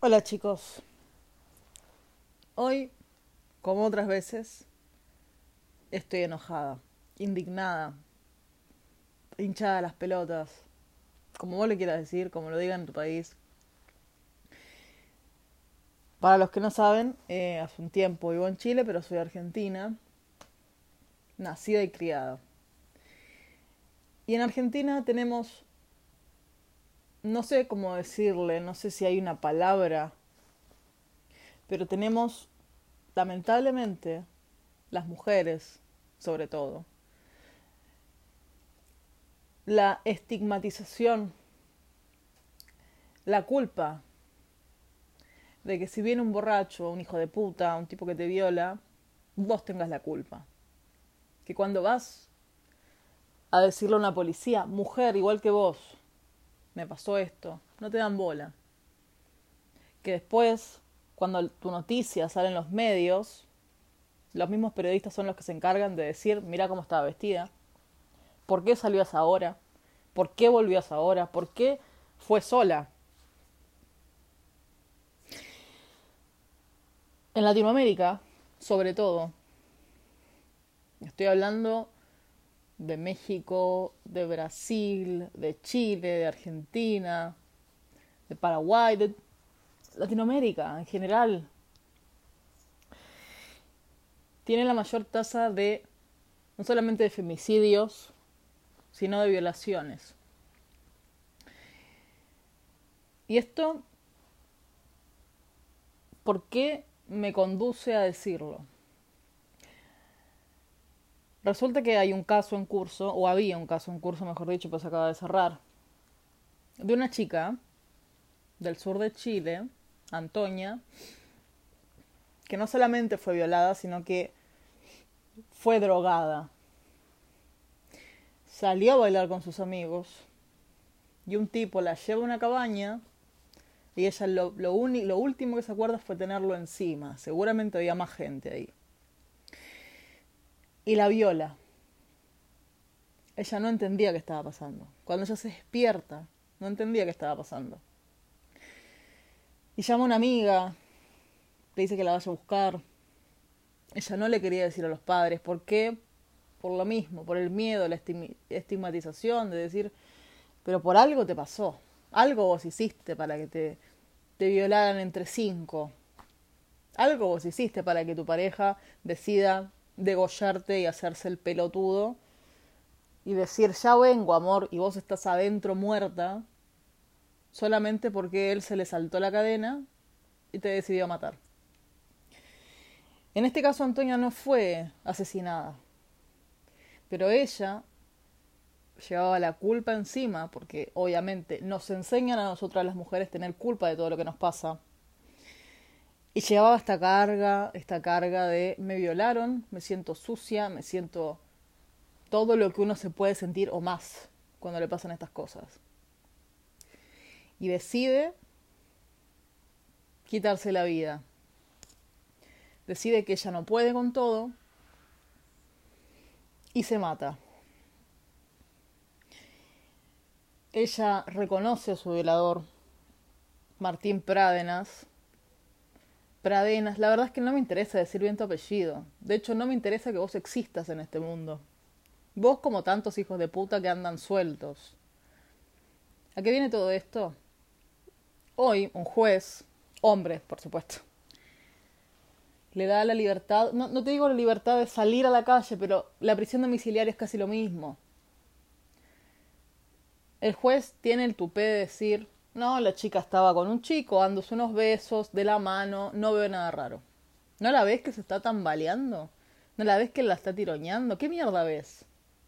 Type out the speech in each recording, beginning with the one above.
Hola chicos. Hoy, como otras veces, estoy enojada, indignada, hinchada a las pelotas, como vos le quieras decir, como lo digan en tu país. Para los que no saben, eh, hace un tiempo vivo en Chile, pero soy argentina, nacida y criada. Y en Argentina tenemos no sé cómo decirle, no sé si hay una palabra, pero tenemos, lamentablemente, las mujeres, sobre todo, la estigmatización, la culpa de que si viene un borracho, un hijo de puta, un tipo que te viola, vos tengas la culpa. Que cuando vas a decirle a una policía, mujer igual que vos, me pasó esto, no te dan bola. Que después, cuando tu noticia sale en los medios, los mismos periodistas son los que se encargan de decir, mira cómo estaba vestida, por qué salió a esa hora, por qué volvió a esa hora, por qué fue sola. En Latinoamérica, sobre todo, estoy hablando de México, de Brasil, de Chile, de Argentina, de Paraguay, de Latinoamérica en general. Tiene la mayor tasa de, no solamente de femicidios, sino de violaciones. Y esto, ¿por qué me conduce a decirlo? Resulta que hay un caso en curso, o había un caso en curso, mejor dicho, pues acaba de cerrar, de una chica del sur de Chile, Antonia, que no solamente fue violada, sino que fue drogada. Salió a bailar con sus amigos y un tipo la lleva a una cabaña y ella lo, lo, lo último que se acuerda fue tenerlo encima. Seguramente había más gente ahí y la viola. Ella no entendía qué estaba pasando. Cuando ella se despierta, no entendía qué estaba pasando. Y llama a una amiga, le dice que la vaya a buscar. Ella no le quería decir a los padres. ¿Por qué? Por lo mismo, por el miedo, la estigmatización de decir, pero por algo te pasó. Algo vos hiciste para que te, te violaran entre cinco. Algo vos hiciste para que tu pareja decida degollarte y hacerse el pelotudo y decir, ya vengo, amor, y vos estás adentro muerta, solamente porque él se le saltó la cadena y te decidió matar. En este caso, Antonia no fue asesinada, pero ella llevaba la culpa encima, porque obviamente nos enseñan a nosotras las mujeres tener culpa de todo lo que nos pasa y llevaba esta carga, esta carga de me violaron, me siento sucia, me siento todo lo que uno se puede sentir o más cuando le pasan estas cosas. Y decide quitarse la vida. Decide que ella no puede con todo y se mata. Ella reconoce a su violador, Martín Prádenas, Pradenas, la verdad es que no me interesa decir bien tu apellido. De hecho, no me interesa que vos existas en este mundo. Vos como tantos hijos de puta que andan sueltos. ¿A qué viene todo esto? Hoy un juez, hombre, por supuesto, le da la libertad, no, no te digo la libertad de salir a la calle, pero la prisión domiciliaria es casi lo mismo. El juez tiene el tupé de decir, no, la chica estaba con un chico, dándose unos besos de la mano, no veo nada raro. ¿No la ves que se está tambaleando? ¿No la ves que la está tiroñando? ¿Qué mierda ves?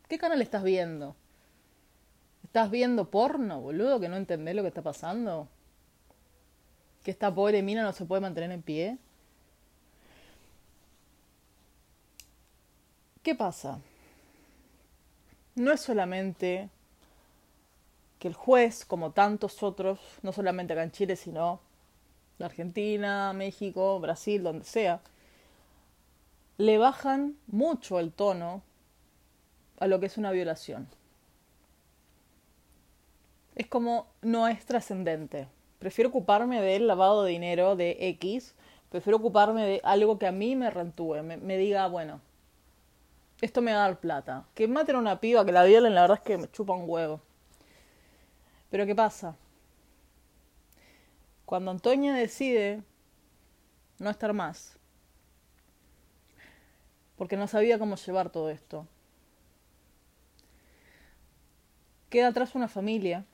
¿Qué canal estás viendo? ¿Estás viendo porno, boludo, que no entendés lo que está pasando? ¿Que esta pobre mina no se puede mantener en pie? ¿Qué pasa? No es solamente que el juez, como tantos otros, no solamente acá en Chile, sino en Argentina, México, Brasil, donde sea, le bajan mucho el tono a lo que es una violación. Es como no es trascendente. Prefiero ocuparme del lavado de dinero de X, prefiero ocuparme de algo que a mí me rentúe, me, diga, bueno, esto me va a dar plata. Que maten a una piba, que la violen, la verdad es que me chupa un huevo. Pero ¿qué pasa? Cuando Antonia decide no estar más, porque no sabía cómo llevar todo esto, queda atrás una familia,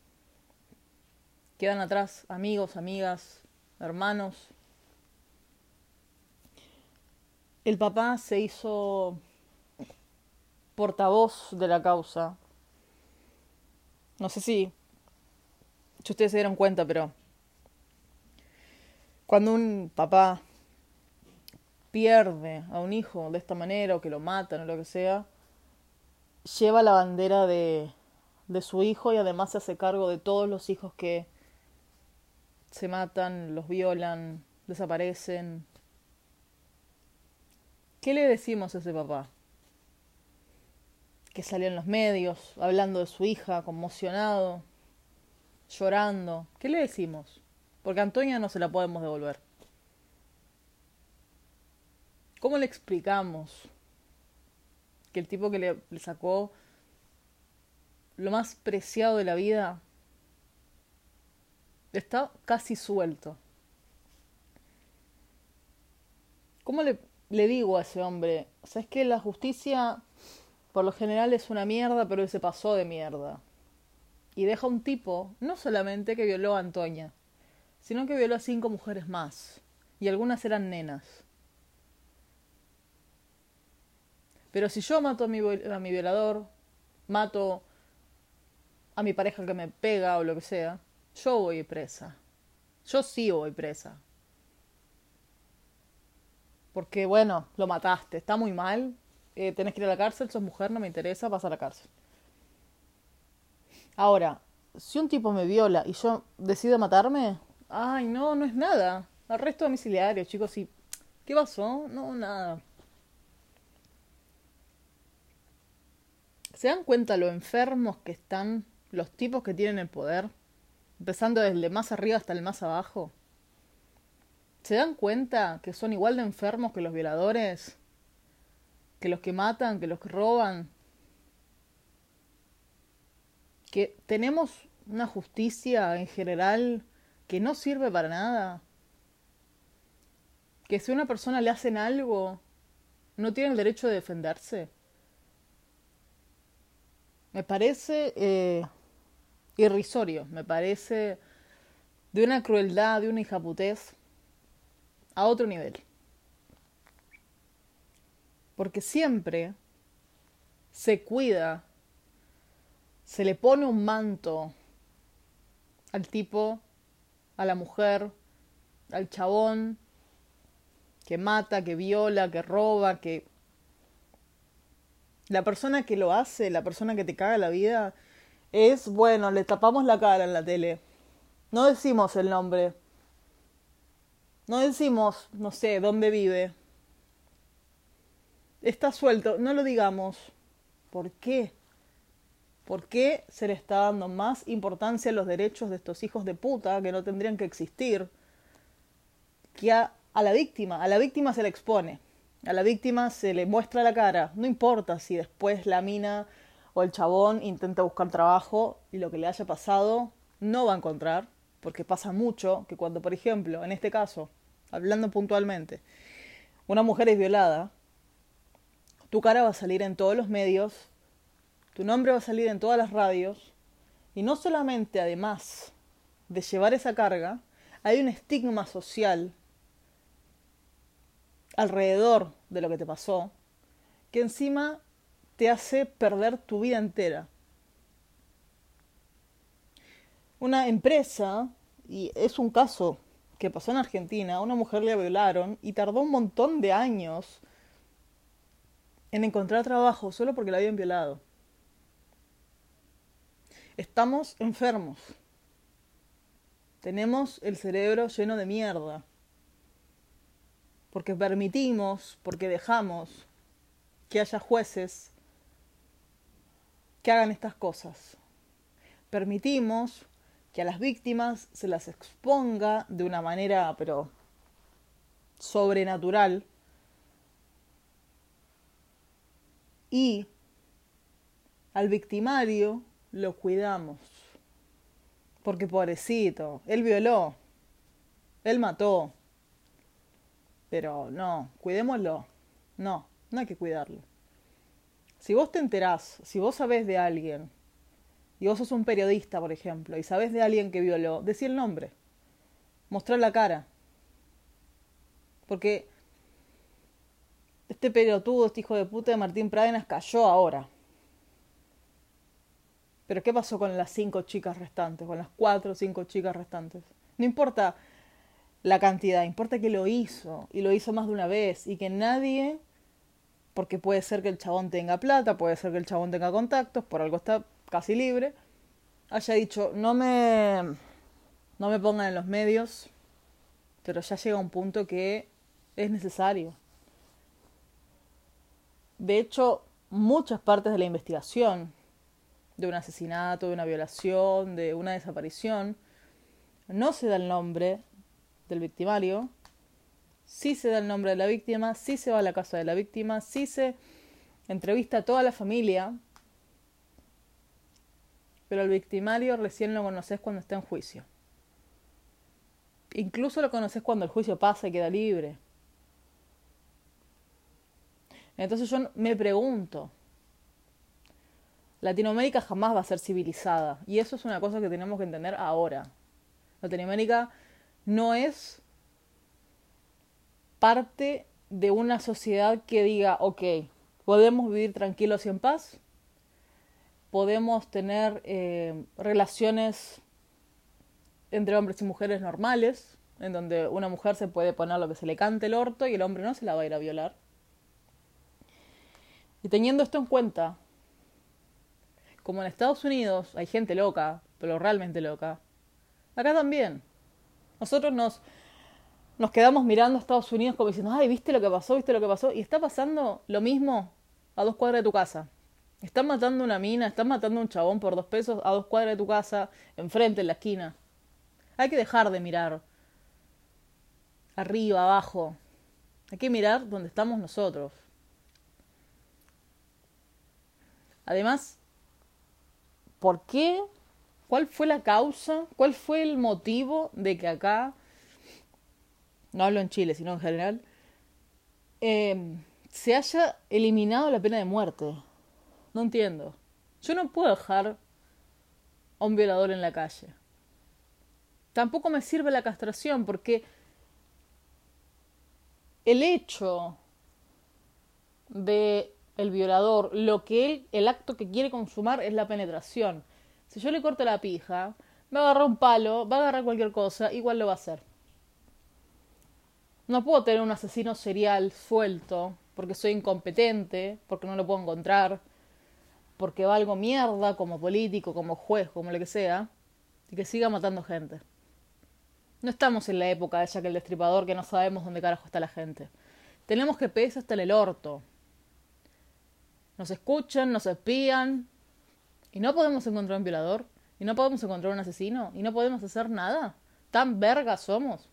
quedan atrás amigos, amigas, hermanos. El papá se hizo portavoz de la causa. No sé si, ustedes se dieron cuenta, pero cuando un papá pierde a un hijo de esta manera o que lo matan o lo que sea, lleva la bandera de, de su hijo y además se hace cargo de todos los hijos que se matan, los violan, desaparecen. ¿Qué le decimos a ese papá? Que salió en los medios hablando de su hija, conmocionado, llorando. ¿Qué le decimos? Porque a Antonia no se la podemos devolver. ¿Cómo le explicamos que el tipo que le, sacó lo más preciado de la vida está casi suelto. ¿Cómo le, le digo a ese hombre? O sea, es que la justicia por lo general es una mierda, pero él se pasó de mierda. Y deja un tipo, no solamente que violó a Antonia, sino que violó a cinco mujeres más. Y algunas eran nenas. Pero si yo mato a mi, a mi violador, mato a mi pareja que me pega o lo que sea, yo voy presa. Yo sí voy presa. Porque bueno, lo mataste, está muy mal, eh, tenés que ir a la cárcel, sos mujer, no me interesa, vas a la cárcel. Ahora, si un tipo me viola y yo decido matarme, ay, no, no es nada. Arresto domiciliario, chicos, y ¿qué pasó? No, nada. ¿Se dan cuenta lo enfermos que están los tipos que tienen el poder, empezando desde el más arriba hasta el más abajo, ¿se dan cuenta que son igual de enfermos que los violadores? Que los que matan, que los que roban. Que tenemos una justicia en general que no sirve para nada. Que si a una persona le hacen algo, no tiene el derecho de defenderse. Me parece eh, irrisorio, me parece de una crueldad, de una hijaputez a otro nivel. Porque siempre se cuida, se le pone un manto al tipo, a la mujer, al chabón que mata, que viola, que roba, que... La persona que lo hace, la persona que te caga la vida, es, bueno, le tapamos la cara en la tele. No decimos el nombre. No decimos, no sé, dónde vive. Está suelto, no lo digamos. ¿Por qué? ¿Por qué se le está dando más importancia a los derechos de estos hijos de puta que no tendrían que existir que a, la víctima? A la víctima se le expone. A la víctima se le muestra la cara. No importa si después la mina o el chabón intenta buscar trabajo y lo que le haya pasado no va a encontrar, porque pasa mucho que cuando, por ejemplo, en este caso, hablando puntualmente, una mujer es violada, tu cara va a salir en todos los medios, tu nombre va a salir en todas las radios, y no solamente además de llevar esa carga, hay un estigma social alrededor de lo que te pasó, que encima te hace perder tu vida entera. Una empresa, y es un caso que pasó en Argentina, una mujer le violaron y tardó un montón de años en encontrar trabajo solo porque la habían violado. Estamos enfermos. Tenemos el cerebro lleno de mierda. Porque permitimos, porque dejamos que haya jueces que hagan estas cosas. Permitimos que a las víctimas se las exponga de una manera, pero sobrenatural, y al victimario lo cuidamos. Porque pobrecito, él violó, él mató. Pero no, cuidémoslo. No, no hay que cuidarlo. Si vos te enterás, si vos sabés de alguien, y vos sos un periodista, por ejemplo, y sabés de alguien que violó, decí el nombre. Mostrar la cara. Porque este pelotudo, este hijo de puta de Martín Pradenas cayó ahora. Pero ¿qué pasó con las cinco chicas restantes? Con las cuatro o cinco chicas restantes. No importa la cantidad, importa que lo hizo. Y lo hizo más de una vez. Y que nadie, porque puede ser que el chabón tenga plata, puede ser que el chabón tenga contactos, por algo está casi libre, haya dicho, no me, no me pongan en los medios, pero ya llega un punto que es necesario. De hecho, muchas partes de la investigación de un asesinato, de una violación, de una desaparición, no se da el nombre del victimario, sí se da el nombre de la víctima, sí se va a la casa de la víctima, sí se entrevista a toda la familia, pero el victimario recién lo conoces cuando está en juicio. Incluso lo conoces cuando el juicio pasa y queda libre. Entonces yo me pregunto, Latinoamérica jamás va a ser civilizada y eso es una cosa que tenemos que entender ahora. Latinoamérica no es parte de una sociedad que diga, ok, podemos vivir tranquilos y en paz, podemos tener eh, relaciones entre hombres y mujeres normales, en donde una mujer se puede poner lo que se le cante el orto y el hombre no se la va a ir a violar. Y teniendo esto en cuenta, como en Estados Unidos hay gente loca, pero realmente loca, acá también. Nosotros nos, nos quedamos mirando a Estados Unidos como diciendo, ay, ¿viste lo que pasó? ¿Viste lo que pasó? Y está pasando lo mismo a dos cuadras de tu casa. Están matando una mina, están matando un chabón por dos pesos a dos cuadras de tu casa, enfrente, en la esquina. Hay que dejar de mirar arriba, abajo. Hay que mirar donde estamos nosotros. Además, ¿por qué? ¿Cuál fue la causa? ¿Cuál fue el motivo de que acá, no hablo en Chile, sino en general, eh, se haya eliminado la pena de muerte? No entiendo. Yo no puedo dejar a un violador en la calle. Tampoco me sirve la castración porque el hecho de el violador, lo que él, el acto que quiere consumar es la penetración. Si yo le corto la pija, va a agarrar un palo, va a agarrar cualquier cosa, igual lo va a hacer. No puedo tener un asesino serial suelto porque soy incompetente, porque no lo puedo encontrar, porque valgo mierda como político, como juez, como lo que sea, y que siga matando gente. No estamos en la época de que el Destripador que no sabemos dónde carajo está la gente. Tenemos que GPS hasta el orto. Nos escuchan, nos espían, y no podemos encontrar un violador, y no podemos encontrar un asesino, y no podemos hacer nada. Tan vergas somos.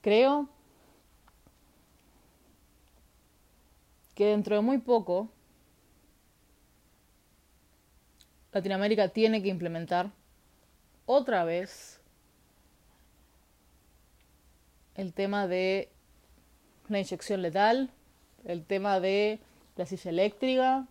Creo que dentro de muy poco Latinoamérica tiene que implementar otra vez el tema de la inyección letal, el tema de la silla eléctrica.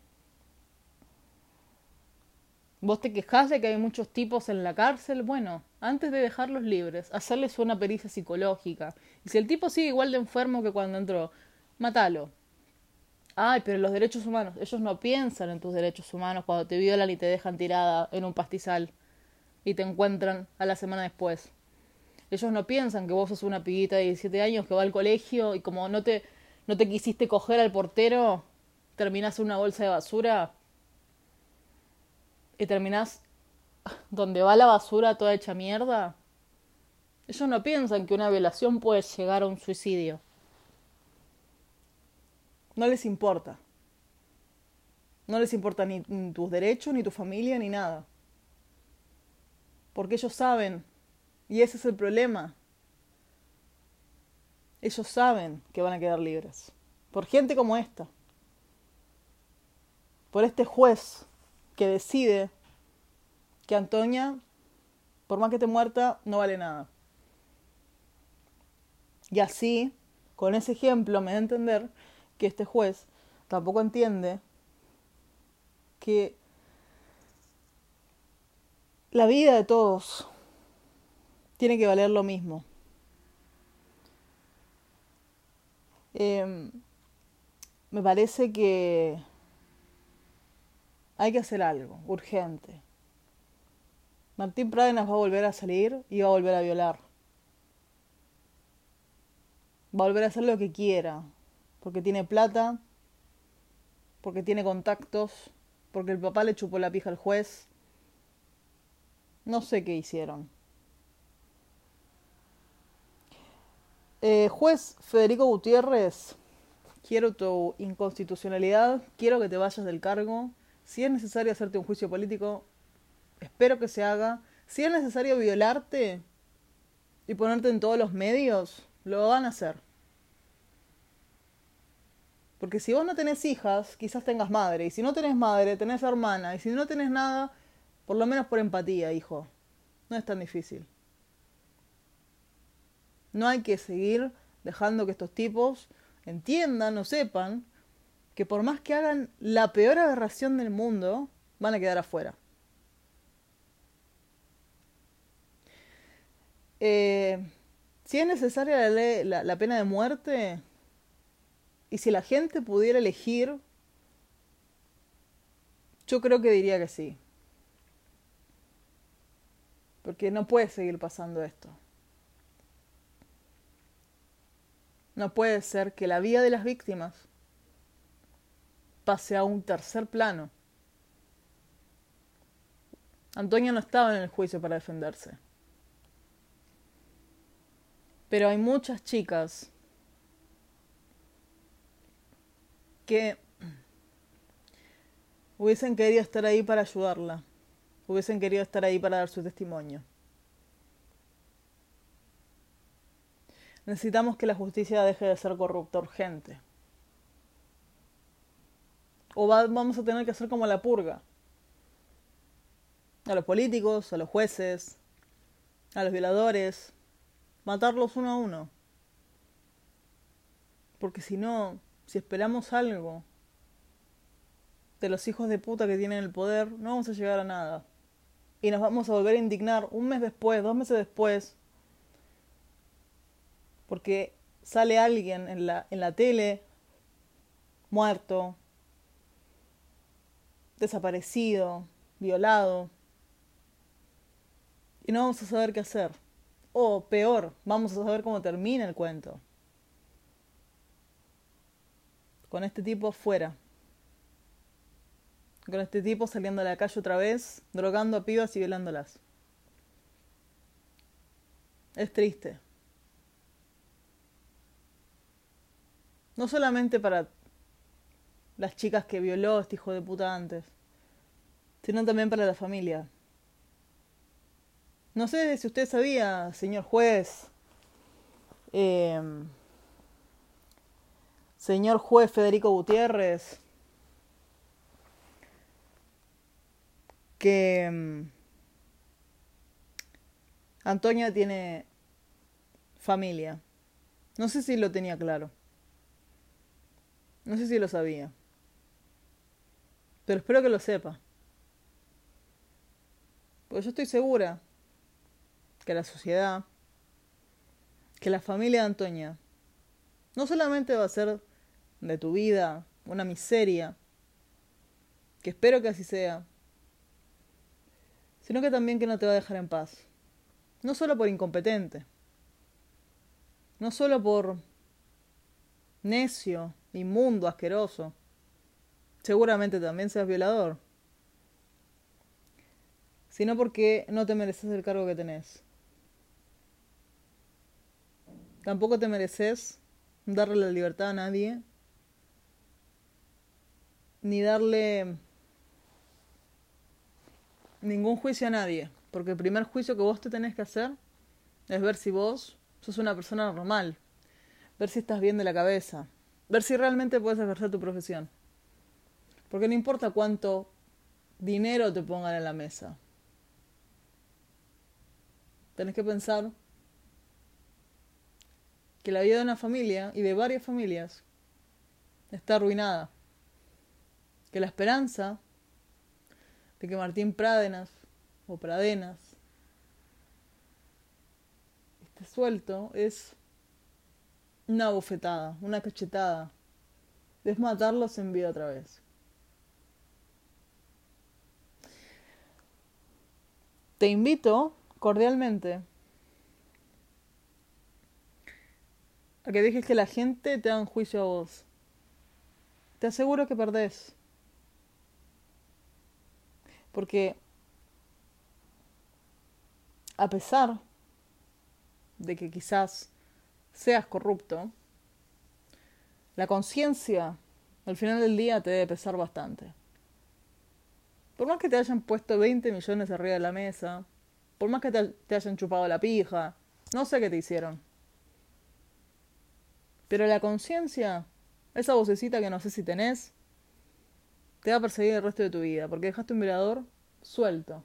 Vos te quejás de que hay muchos tipos en la cárcel. Bueno, antes de dejarlos libres, hacerles una pericia psicológica. Y si el tipo sigue igual de enfermo que cuando entró, mátalo. Ay, pero los derechos humanos, ellos no piensan en tus derechos humanos cuando te violan y te dejan tirada en un pastizal y te encuentran a la semana después. Ellos no piensan que vos sos una piguita de 17 años que va al colegio y como no te, no te quisiste coger al portero, terminás en una bolsa de basura y terminás donde va la basura toda hecha mierda. Ellos no piensan que una violación puede llegar a un suicidio. No les importa. No les importa ni tus derechos, ni tu familia, ni nada. porque ellos saben, y ese es el problema. Ellos saben que van a quedar libres, por gente como esta, por este juez que decide que Antonia, por más que esté muerta, no vale nada. Y así, con ese ejemplo, me da a entender que este juez tampoco entiende que la vida de todos tiene que valer lo mismo. Em, me parece que hay que hacer algo urgente. Martín Pradenas va a volver a salir y va a volver a violar. Va a volver a hacer lo que quiera, porque tiene plata, porque tiene contactos, porque el papá le chupó la pija al juez. No sé qué hicieron. Eh, juez Federico Gutiérrez, quiero tu inconstitucionalidad, quiero que te vayas del cargo. Si es necesario hacerte un juicio político, espero que se haga. Si es necesario violarte y ponerte en todos los medios, lo van a hacer. Porque si vos no tenés hijas, quizás tengas madre. Y si no tenés madre, tenés hermana. Y si no tenés nada, por lo menos por empatía, hijo. No es tan difícil. No hay que seguir dejando que estos tipos entiendan o sepan que por más que hagan la peor aberración del mundo, van a quedar afuera. Eh, si es necesaria la, la pena de muerte, y si la gente pudiera elegir, yo creo que diría que sí. Porque no puede seguir pasando esto. No puede ser que la vida de las víctimas pase a un tercer plano. Antonio no estaba en el juicio para defenderse. Pero hay muchas chicas que hubiesen querido estar ahí para ayudarla, hubiesen querido estar ahí para dar su testimonio. Necesitamos que la justicia deje de ser corrupta urgente. O vamos a tener que hacer como la purga. A los políticos, a los jueces, a los violadores, matarlos uno a uno. Porque si no, si esperamos algo de los hijos de puta que tienen el poder, no vamos a llegar a nada. Y nos vamos a volver a indignar un mes después, dos meses después, porque sale alguien en la, en la tele muerto, desaparecido, violado, y no vamos a saber qué hacer. O peor, vamos a saber cómo termina el cuento con este tipo fuera. Con este tipo saliendo a la calle otra vez, drogando a pibas y violándolas. Es triste. No solamente para las chicas que violó este hijo de puta antes, sino también para la familia. No sé si usted sabía, señor juez, eh, señor juez Federico Gutiérrez, que mm, Antonia tiene familia. No sé si lo tenía claro. No sé si lo sabía. Pero espero que lo sepa. Porque yo estoy segura que la sociedad, que la familia de Antonia, no solamente va a ser de tu vida, una miseria, que espero que así sea, sino que también que no te va a dejar en paz. No solo por incompetente, no solo por necio, inmundo, asqueroso, seguramente también seas violador, sino porque no te mereces el cargo que tenés. Tampoco te mereces darle la libertad a nadie ni darle ningún juicio a nadie. Porque el primer juicio que vos te tenés que hacer es ver si vos sos una persona normal, ver si estás bien de la cabeza, ver si realmente puedes ejercer tu profesión. Porque no importa cuánto dinero te pongan en la mesa. Tenés que pensar que la vida de una familia y de varias familias está arruinada. Que la esperanza de que Martín Pradenas o Pradenas esté suelto es una bofetada, una cachetada. Es matarlos en vida otra vez. Te invito cordialmente a que dejes que la gente te haga un juicio a vos. Te aseguro que perdés. Porque a pesar de que quizás seas corrupto, la conciencia al final del día te debe pesar bastante. Por más que te hayan puesto 20 millones arriba de la mesa, por más que te, hayan chupado la pija, no sé qué te hicieron. Pero la conciencia, esa vocecita que no sé si tenés, te va a perseguir el resto de tu vida, porque dejaste un violador suelto.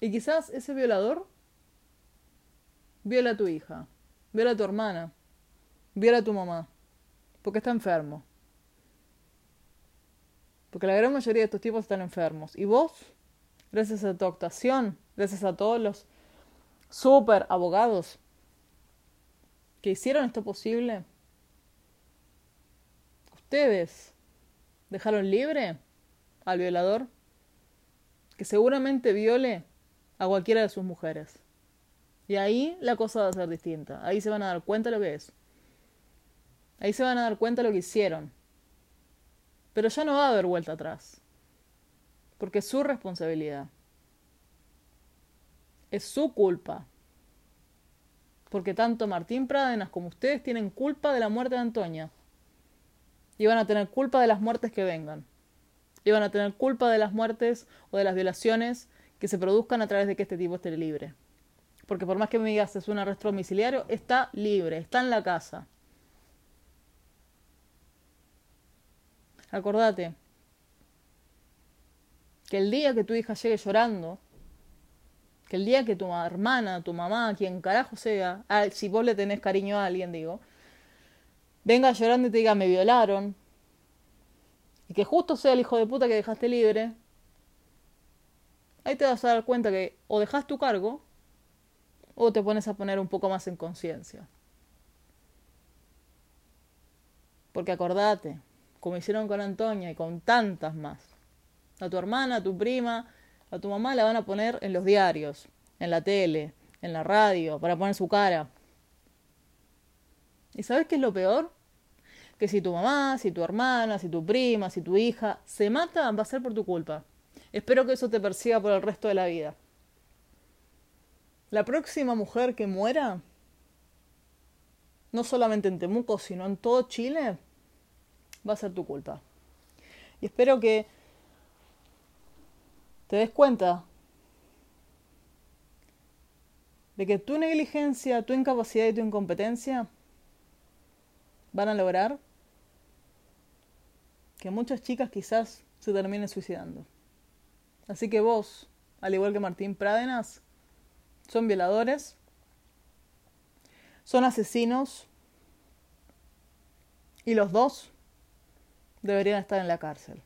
Y quizás ese violador viola a tu hija, viola a tu hermana, viola a tu mamá, porque está enfermo. Porque la gran mayoría de estos tipos están enfermos. Y vos, gracias a tu actuación, gracias a todos los super abogados que hicieron esto posible, ustedes dejaron libre al violador que seguramente viole a cualquiera de sus mujeres. Y ahí la cosa va a ser distinta. Ahí se van a dar cuenta lo que es. Ahí se van a dar cuenta lo que hicieron. Pero ya no va a haber vuelta atrás. Porque es su responsabilidad. Es su culpa. Porque tanto Martín Pradenas como ustedes tienen culpa de la muerte de Antonia. Y van a tener culpa de las muertes que vengan. Y van a tener culpa de las muertes o de las violaciones que se produzcan a través de que este tipo esté libre. Porque por más que me digas es un arresto domiciliario, está libre, está en la casa. Acordate que el día que tu hija llegue llorando, que el día que tu hermana, tu mamá, quien carajo sea, si vos le tenés cariño a alguien, digo, venga llorando y te diga me violaron, y que justo sea el hijo de puta que dejaste libre, ahí te vas a dar cuenta que o dejas tu cargo o te pones a poner un poco más en conciencia. Porque acordate, como hicieron con Antonia y con tantas más. A tu hermana, a tu prima, a tu mamá la van a poner en los diarios, en la tele, en la radio, para poner su cara. ¿Y sabes qué es lo peor? Que si tu mamá, si tu hermana, si tu prima, si tu hija se mata, va a ser por tu culpa. Espero que eso te persiga por el resto de la vida. La próxima mujer que muera, no solamente en Temuco, sino en todo Chile, va a ser tu culpa. Y espero que te des cuenta de que tu negligencia, tu incapacidad y tu incompetencia van a lograr que muchas chicas quizás se terminen suicidando. Así que vos, al igual que Martín Pradenas, son violadores, son asesinos y los dos deberían estar en la cárcel.